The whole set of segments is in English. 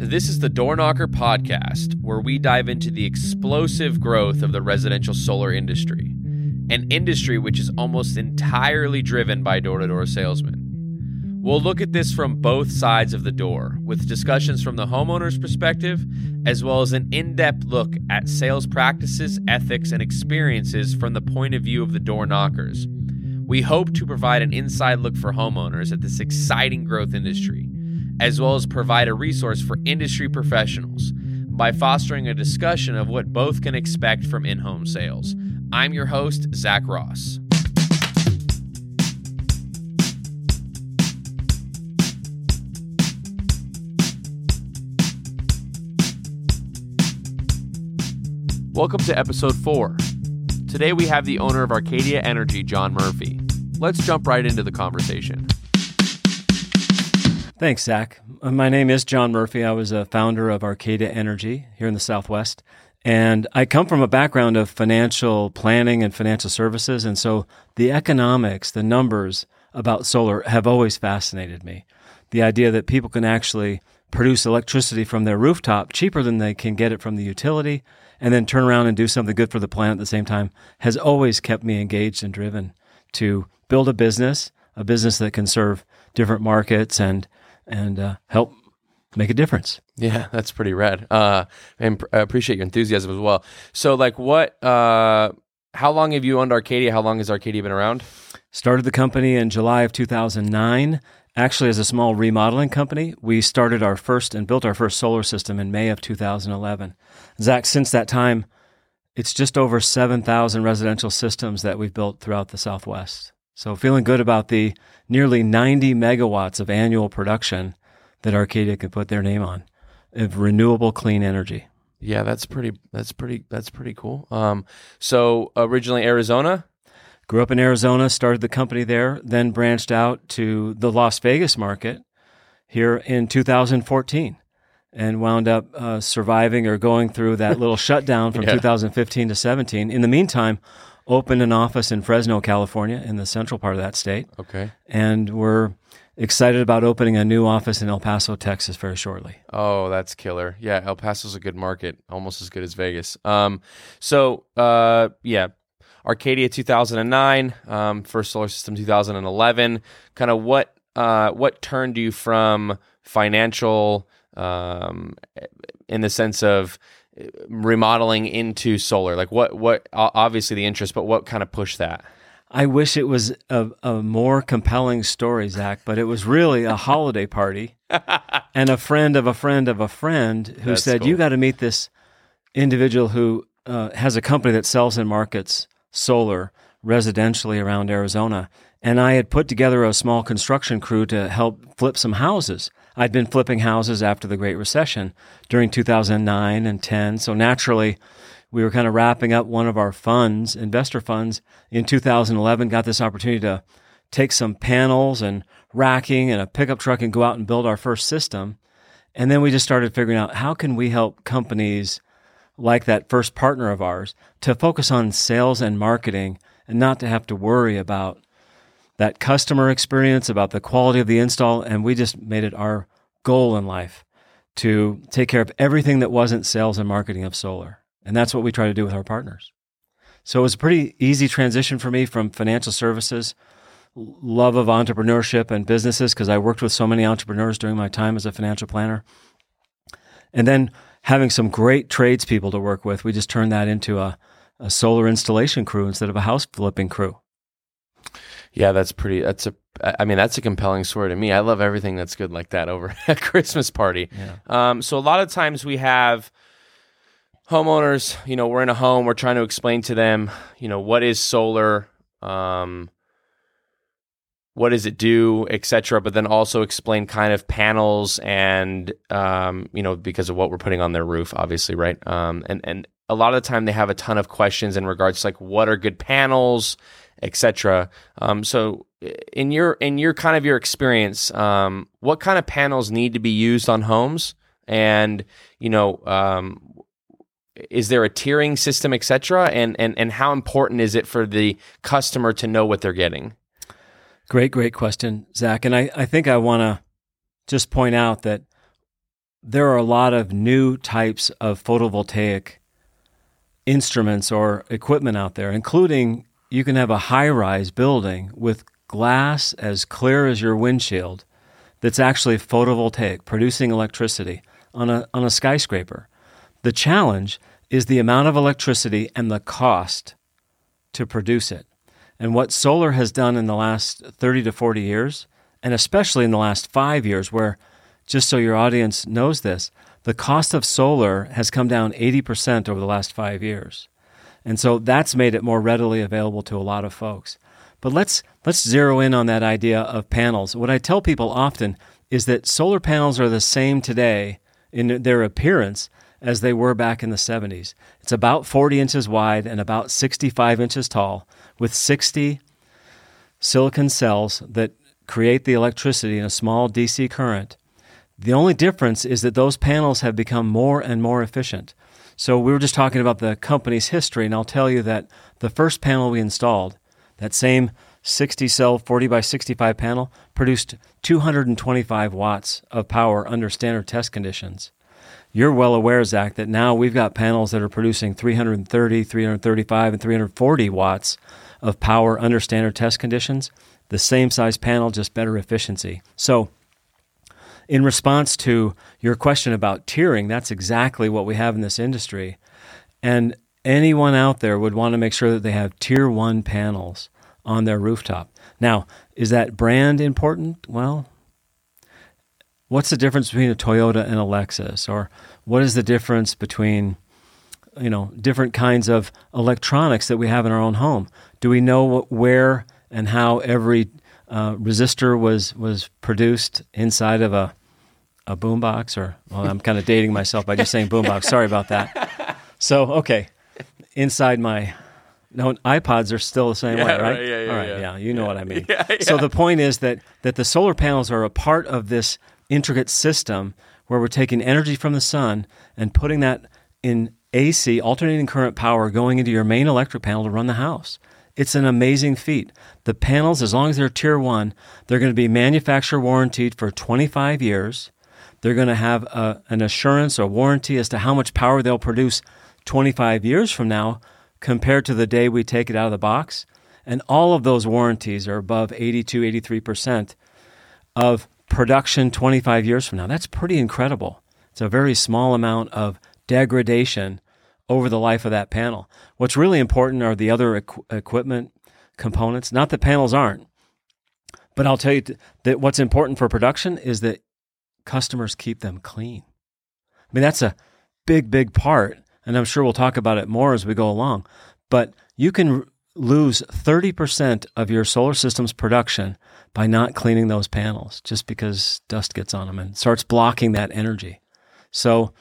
This is the Door Knocker podcast, where we dive into the explosive growth of the residential solar industry, an industry which is almost entirely driven by door to door salesmen. We'll look at this from both sides of the door, with discussions from the homeowner's perspective, as well as an in depth look at sales practices, ethics, and experiences from the point of view of the door knockers. We hope to provide an inside look for homeowners at this exciting growth industry as well as provide a resource for industry professionals by fostering a discussion of what both can expect from in home sales. I'm your host, Zach Ross. Welcome to episode four. Today we have the owner of Arcadia Energy, John Murphy. Let's jump right into the conversation. Thanks, Zach. Uh, my name is John Murphy. I was a founder of Arcadia Energy here in the Southwest. And I come from a background of financial planning and financial services. And so the economics, the numbers about solar have always fascinated me. The idea that people can actually produce electricity from their rooftop cheaper than they can get it from the utility and then turn around and do something good for the planet at the same time has always kept me engaged and driven to build a business, a business that can serve different markets and and uh, help make a difference. Yeah, that's pretty rad. Uh, and pr- I appreciate your enthusiasm as well. So, like, what? Uh, how long have you owned Arcadia? How long has Arcadia been around? Started the company in July of 2009. Actually, as a small remodeling company, we started our first and built our first solar system in May of 2011. Zach, since that time, it's just over 7,000 residential systems that we've built throughout the Southwest. So feeling good about the nearly 90 megawatts of annual production that Arcadia could put their name on of renewable clean energy. Yeah, that's pretty. That's pretty. That's pretty cool. Um, so originally Arizona. Grew up in Arizona, started the company there, then branched out to the Las Vegas market here in 2014, and wound up uh, surviving or going through that little shutdown from yeah. 2015 to 17. In the meantime, opened an office in Fresno, California, in the central part of that state. Okay. And we're excited about opening a new office in El Paso, Texas, very shortly. Oh, that's killer! Yeah, El Paso's a good market, almost as good as Vegas. Um, so uh, yeah, Arcadia 2009, um, first solar system 2011. Kind of what uh, what turned you from financial, um, in the sense of remodeling into solar? Like what what obviously the interest, but what kind of pushed that? I wish it was a, a more compelling story, Zach, but it was really a holiday party and a friend of a friend of a friend who That's said, cool. You got to meet this individual who uh, has a company that sells and markets solar residentially around Arizona. And I had put together a small construction crew to help flip some houses. I'd been flipping houses after the Great Recession during 2009 and 10. So naturally, we were kind of wrapping up one of our funds, investor funds, in 2011. Got this opportunity to take some panels and racking and a pickup truck and go out and build our first system. And then we just started figuring out how can we help companies like that first partner of ours to focus on sales and marketing and not to have to worry about that customer experience, about the quality of the install. And we just made it our goal in life to take care of everything that wasn't sales and marketing of solar. And that's what we try to do with our partners. So it was a pretty easy transition for me from financial services, love of entrepreneurship and businesses, because I worked with so many entrepreneurs during my time as a financial planner. And then having some great tradespeople to work with, we just turned that into a, a solar installation crew instead of a house flipping crew. Yeah, that's pretty. That's a. I mean, that's a compelling story to me. I love everything that's good like that over a Christmas party. Yeah. Um, so a lot of times we have homeowners. You know, we're in a home. We're trying to explain to them. You know, what is solar. Um, what does it do, etc. But then also explain kind of panels and um, you know because of what we're putting on their roof, obviously, right? Um, and and a lot of the time they have a ton of questions in regards to like what are good panels etc. Um, so, in your in your kind of your experience, um, what kind of panels need to be used on homes, and you know, um, is there a tiering system, etc. And and and how important is it for the customer to know what they're getting? Great, great question, Zach. And I, I think I want to just point out that there are a lot of new types of photovoltaic instruments or equipment out there, including you can have a high rise building with glass as clear as your windshield that's actually photovoltaic, producing electricity on a, on a skyscraper. The challenge is the amount of electricity and the cost to produce it. And what solar has done in the last 30 to 40 years, and especially in the last five years, where, just so your audience knows this, the cost of solar has come down 80% over the last five years. And so that's made it more readily available to a lot of folks. But let's, let's zero in on that idea of panels. What I tell people often is that solar panels are the same today in their appearance as they were back in the 70s. It's about 40 inches wide and about 65 inches tall, with 60 silicon cells that create the electricity in a small DC current. The only difference is that those panels have become more and more efficient. So we were just talking about the company's history, and I'll tell you that the first panel we installed, that same 60 cell 40 by 65 panel, produced 225 watts of power under standard test conditions. You're well aware, Zach, that now we've got panels that are producing 330, 335, and 340 watts of power under standard test conditions. The same size panel, just better efficiency. So, in response to your question about tiering, that's exactly what we have in this industry. And anyone out there would want to make sure that they have tier one panels on their rooftop. Now, is that brand important? Well, what's the difference between a Toyota and a Lexus? Or what is the difference between you know different kinds of electronics that we have in our own home? Do we know what, where and how every uh, resistor was was produced inside of a a boombox, or well, I'm kind of dating myself by just saying boombox. Sorry about that. So, okay, inside my no iPods are still the same yeah, way, right? right? Yeah, yeah, All right, yeah. yeah. You know yeah. what I mean. So the point is that that the solar panels are a part of this intricate system where we're taking energy from the sun and putting that in AC, alternating current power, going into your main electric panel to run the house. It's an amazing feat. The panels, as long as they're tier one, they're going to be manufacturer warranted for 25 years. They're going to have a, an assurance or warranty as to how much power they'll produce 25 years from now compared to the day we take it out of the box. And all of those warranties are above 82, 83% of production 25 years from now. That's pretty incredible. It's a very small amount of degradation over the life of that panel. What's really important are the other equ- equipment components. Not that panels aren't, but I'll tell you that what's important for production is that customers keep them clean. I mean, that's a big, big part. And I'm sure we'll talk about it more as we go along. But you can lose 30% of your solar system's production by not cleaning those panels just because dust gets on them and starts blocking that energy. So,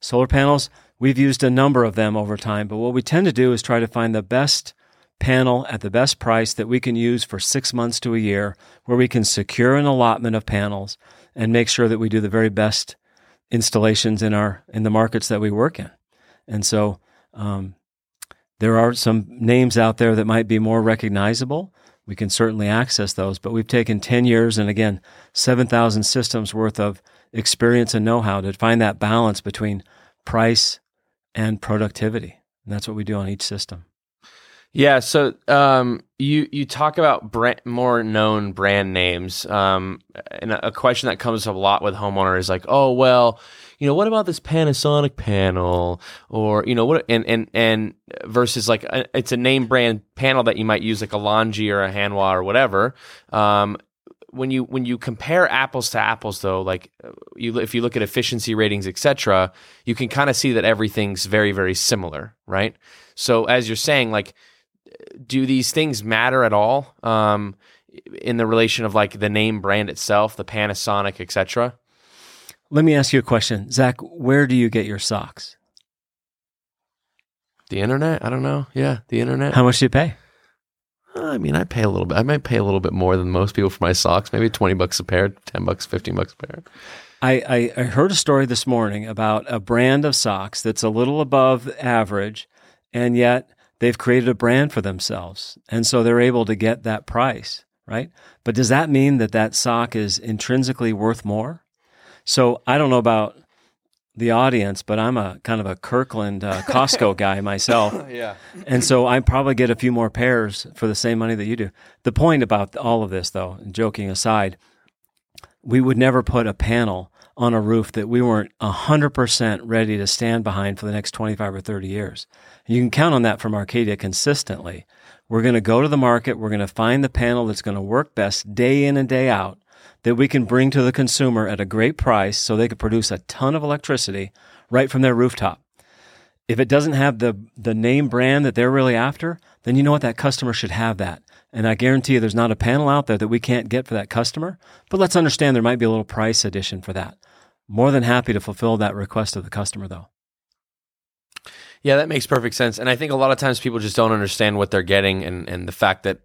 solar panels, we've used a number of them over time, but what we tend to do is try to find the best panel at the best price that we can use for six months to a year, where we can secure an allotment of panels and make sure that we do the very best installations in our in the markets that we work in. And so, um, there are some names out there that might be more recognizable. We can certainly access those, but we've taken 10 years and again, 7,000 systems worth of experience and know how to find that balance between price and productivity. And that's what we do on each system. Yeah, so um, you you talk about brand, more known brand names, um, and a, question that comes up a lot with homeowners is like, oh well, you know, what about this Panasonic panel, or you know, what, and and and versus like a, it's a name brand panel that you might use like a Longi or a Hanwha or whatever. Um, when you when you compare apples to apples though like you if you look at efficiency ratings etc you can kind of see that everything's very very similar right so as you're saying like do these things matter at all um, in the relation of like the name brand itself the panasonic etc Let me ask you a question. Zach, where do you get your socks? the internet i don't know yeah the internet How much do you pay? i mean i pay a little bit i might pay a little bit more than most people for my socks maybe 20 bucks a pair 10 bucks 15 bucks a pair I, I, I heard a story this morning about a brand of socks that's a little above average, and yet they've created a brand for themselves. And so they're able to get that price, right? But does that mean that that sock is intrinsically worth more? So I don't know about the audience, but I'm a kind of a Kirkland uh, Costco guy myself. yeah. And so I probably get a few more pairs for the same money that you do. The point about all of this, though, joking aside, we would never put a panel on a roof that we weren't 100% ready to stand behind for the next 25 or 30 years. You can count on that from Arcadia consistently. We're going to go to the market. We're going to find the panel that's going to work best day in and day out that we can bring to the consumer at a great price so they could produce a ton of electricity right from their rooftop. If it doesn't have the, the name brand that they're really after, then you know what? That customer should have that. And I guarantee you there's not a panel out there that we can't get for that customer. But let's understand there might be a little price addition for that. More than happy to fulfill that request of the customer, though. Yeah, that makes perfect sense. And I think a lot of times people just don't understand what they're getting and, and the fact that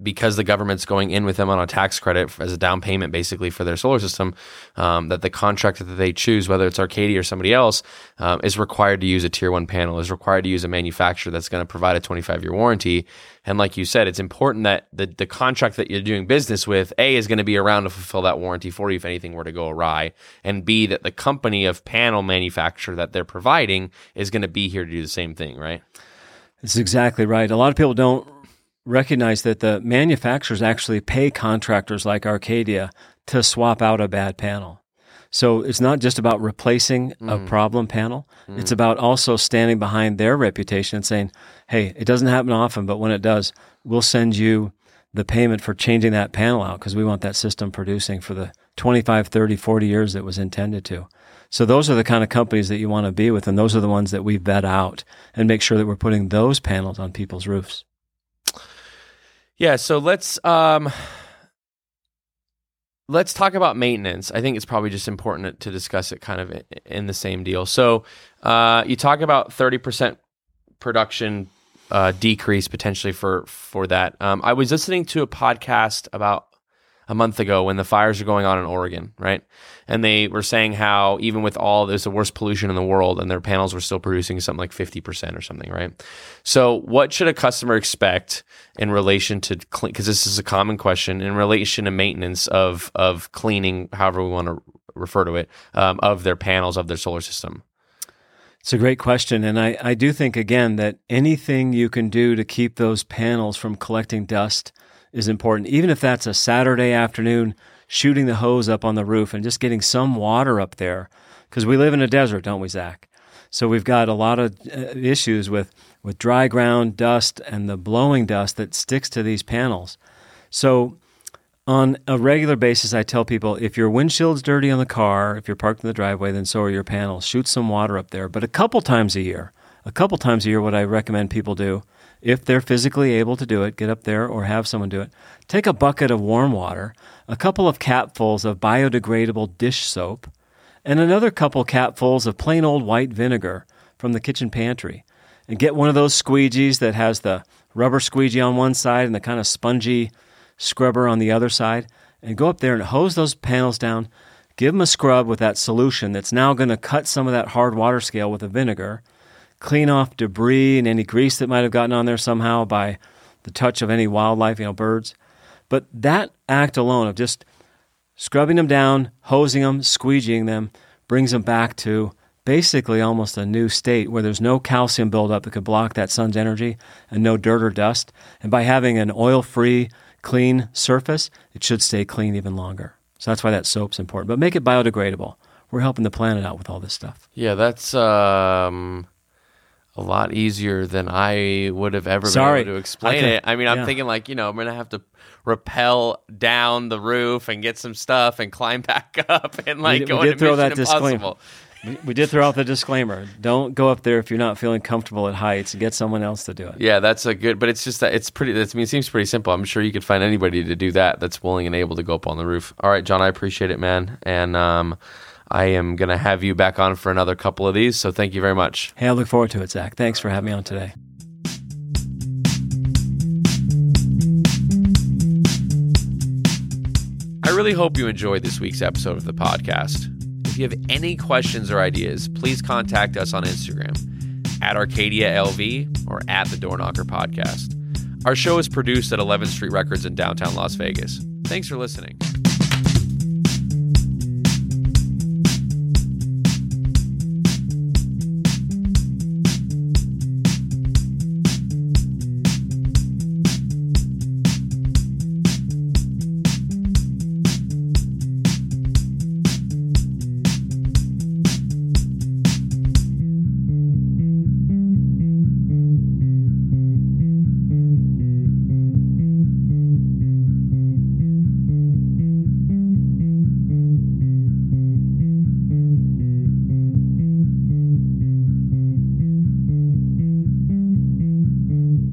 because the government's going in with them on a tax credit as a down payment basically for their solar system, um, that the contractor that they choose, whether it's Arcadia or somebody else, um, is required to use a tier one panel, is required to use a manufacturer that's going to provide a 25 year warranty. And like you said, it's important that the, the contract that you're doing business with, A, is going to be around to fulfill that warranty for you if anything were to go awry. And B, that the company of panel manufacturer that they're providing is going to be here to do the same thing, right? That's exactly right. A lot of people don't recognize that the manufacturers actually pay contractors like Arcadia to swap out a bad panel. So it's not just about replacing mm. a problem panel. Mm. It's about also standing behind their reputation and saying, hey, it doesn't happen often, but when it does, we'll send you the payment for changing that panel out because we want that system producing for the 25, 30, 40 years it was intended to. So those are the kind of companies that you want to be with, and those are the ones that we vet out and make sure that we're putting those panels on people's roofs. Yeah, so let's um let's talk about maintenance. I think it's probably just important to discuss it kind of in the same deal. So, uh, you talk about 30% production uh, decrease potentially for for that. Um, I was listening to a podcast about a month ago when the fires are going on in Oregon, right? And they were saying how even with all there's the worst pollution in the world, and their panels were still producing something like fifty percent or something, right? So, what should a customer expect in relation to clean? Because this is a common question in relation to maintenance of of cleaning, however we want to refer to it, um, of their panels of their solar system. It's a great question. And I, I do think, again, that anything you can do to keep those panels from collecting dust is important. Even if that's a Saturday afternoon, shooting the hose up on the roof and just getting some water up there, because we live in a desert, don't we, Zach? So we've got a lot of uh, issues with, with dry ground dust and the blowing dust that sticks to these panels. So on a regular basis, I tell people if your windshield's dirty on the car, if you're parked in the driveway, then so are your panels. Shoot some water up there. But a couple times a year, a couple times a year, what I recommend people do if they're physically able to do it, get up there or have someone do it. Take a bucket of warm water, a couple of capfuls of biodegradable dish soap, and another couple capfuls of plain old white vinegar from the kitchen pantry. And get one of those squeegees that has the rubber squeegee on one side and the kind of spongy scrubber on the other side. And go up there and hose those panels down. Give them a scrub with that solution that's now going to cut some of that hard water scale with the vinegar clean off debris and any grease that might have gotten on there somehow by the touch of any wildlife, you know, birds. But that act alone of just scrubbing them down, hosing them, squeegeeing them, brings them back to basically almost a new state where there's no calcium buildup that could block that sun's energy and no dirt or dust. And by having an oil free, clean surface, it should stay clean even longer. So that's why that soap's important. But make it biodegradable. We're helping the planet out with all this stuff. Yeah, that's um a lot easier than I would have ever Sorry. been able to explain can, it. I mean, I'm yeah. thinking like, you know, I'm gonna have to rappel down the roof and get some stuff and climb back up and like we, go we did throw that disclaimer. We, we did throw out the disclaimer. Don't go up there if you're not feeling comfortable at heights. Get someone else to do it. Yeah, that's a good. But it's just that it's pretty. That's, I mean, it seems pretty simple. I'm sure you could find anybody to do that that's willing and able to go up on the roof. All right, John, I appreciate it, man. And um, I am going to have you back on for another couple of these. So thank you very much. Hey, I look forward to it, Zach. Thanks for having me on today. I really hope you enjoyed this week's episode of the podcast. If you have any questions or ideas, please contact us on Instagram at Arcadia LV or at the Doorknocker Podcast. Our show is produced at 11th Street Records in downtown Las Vegas. Thanks for listening.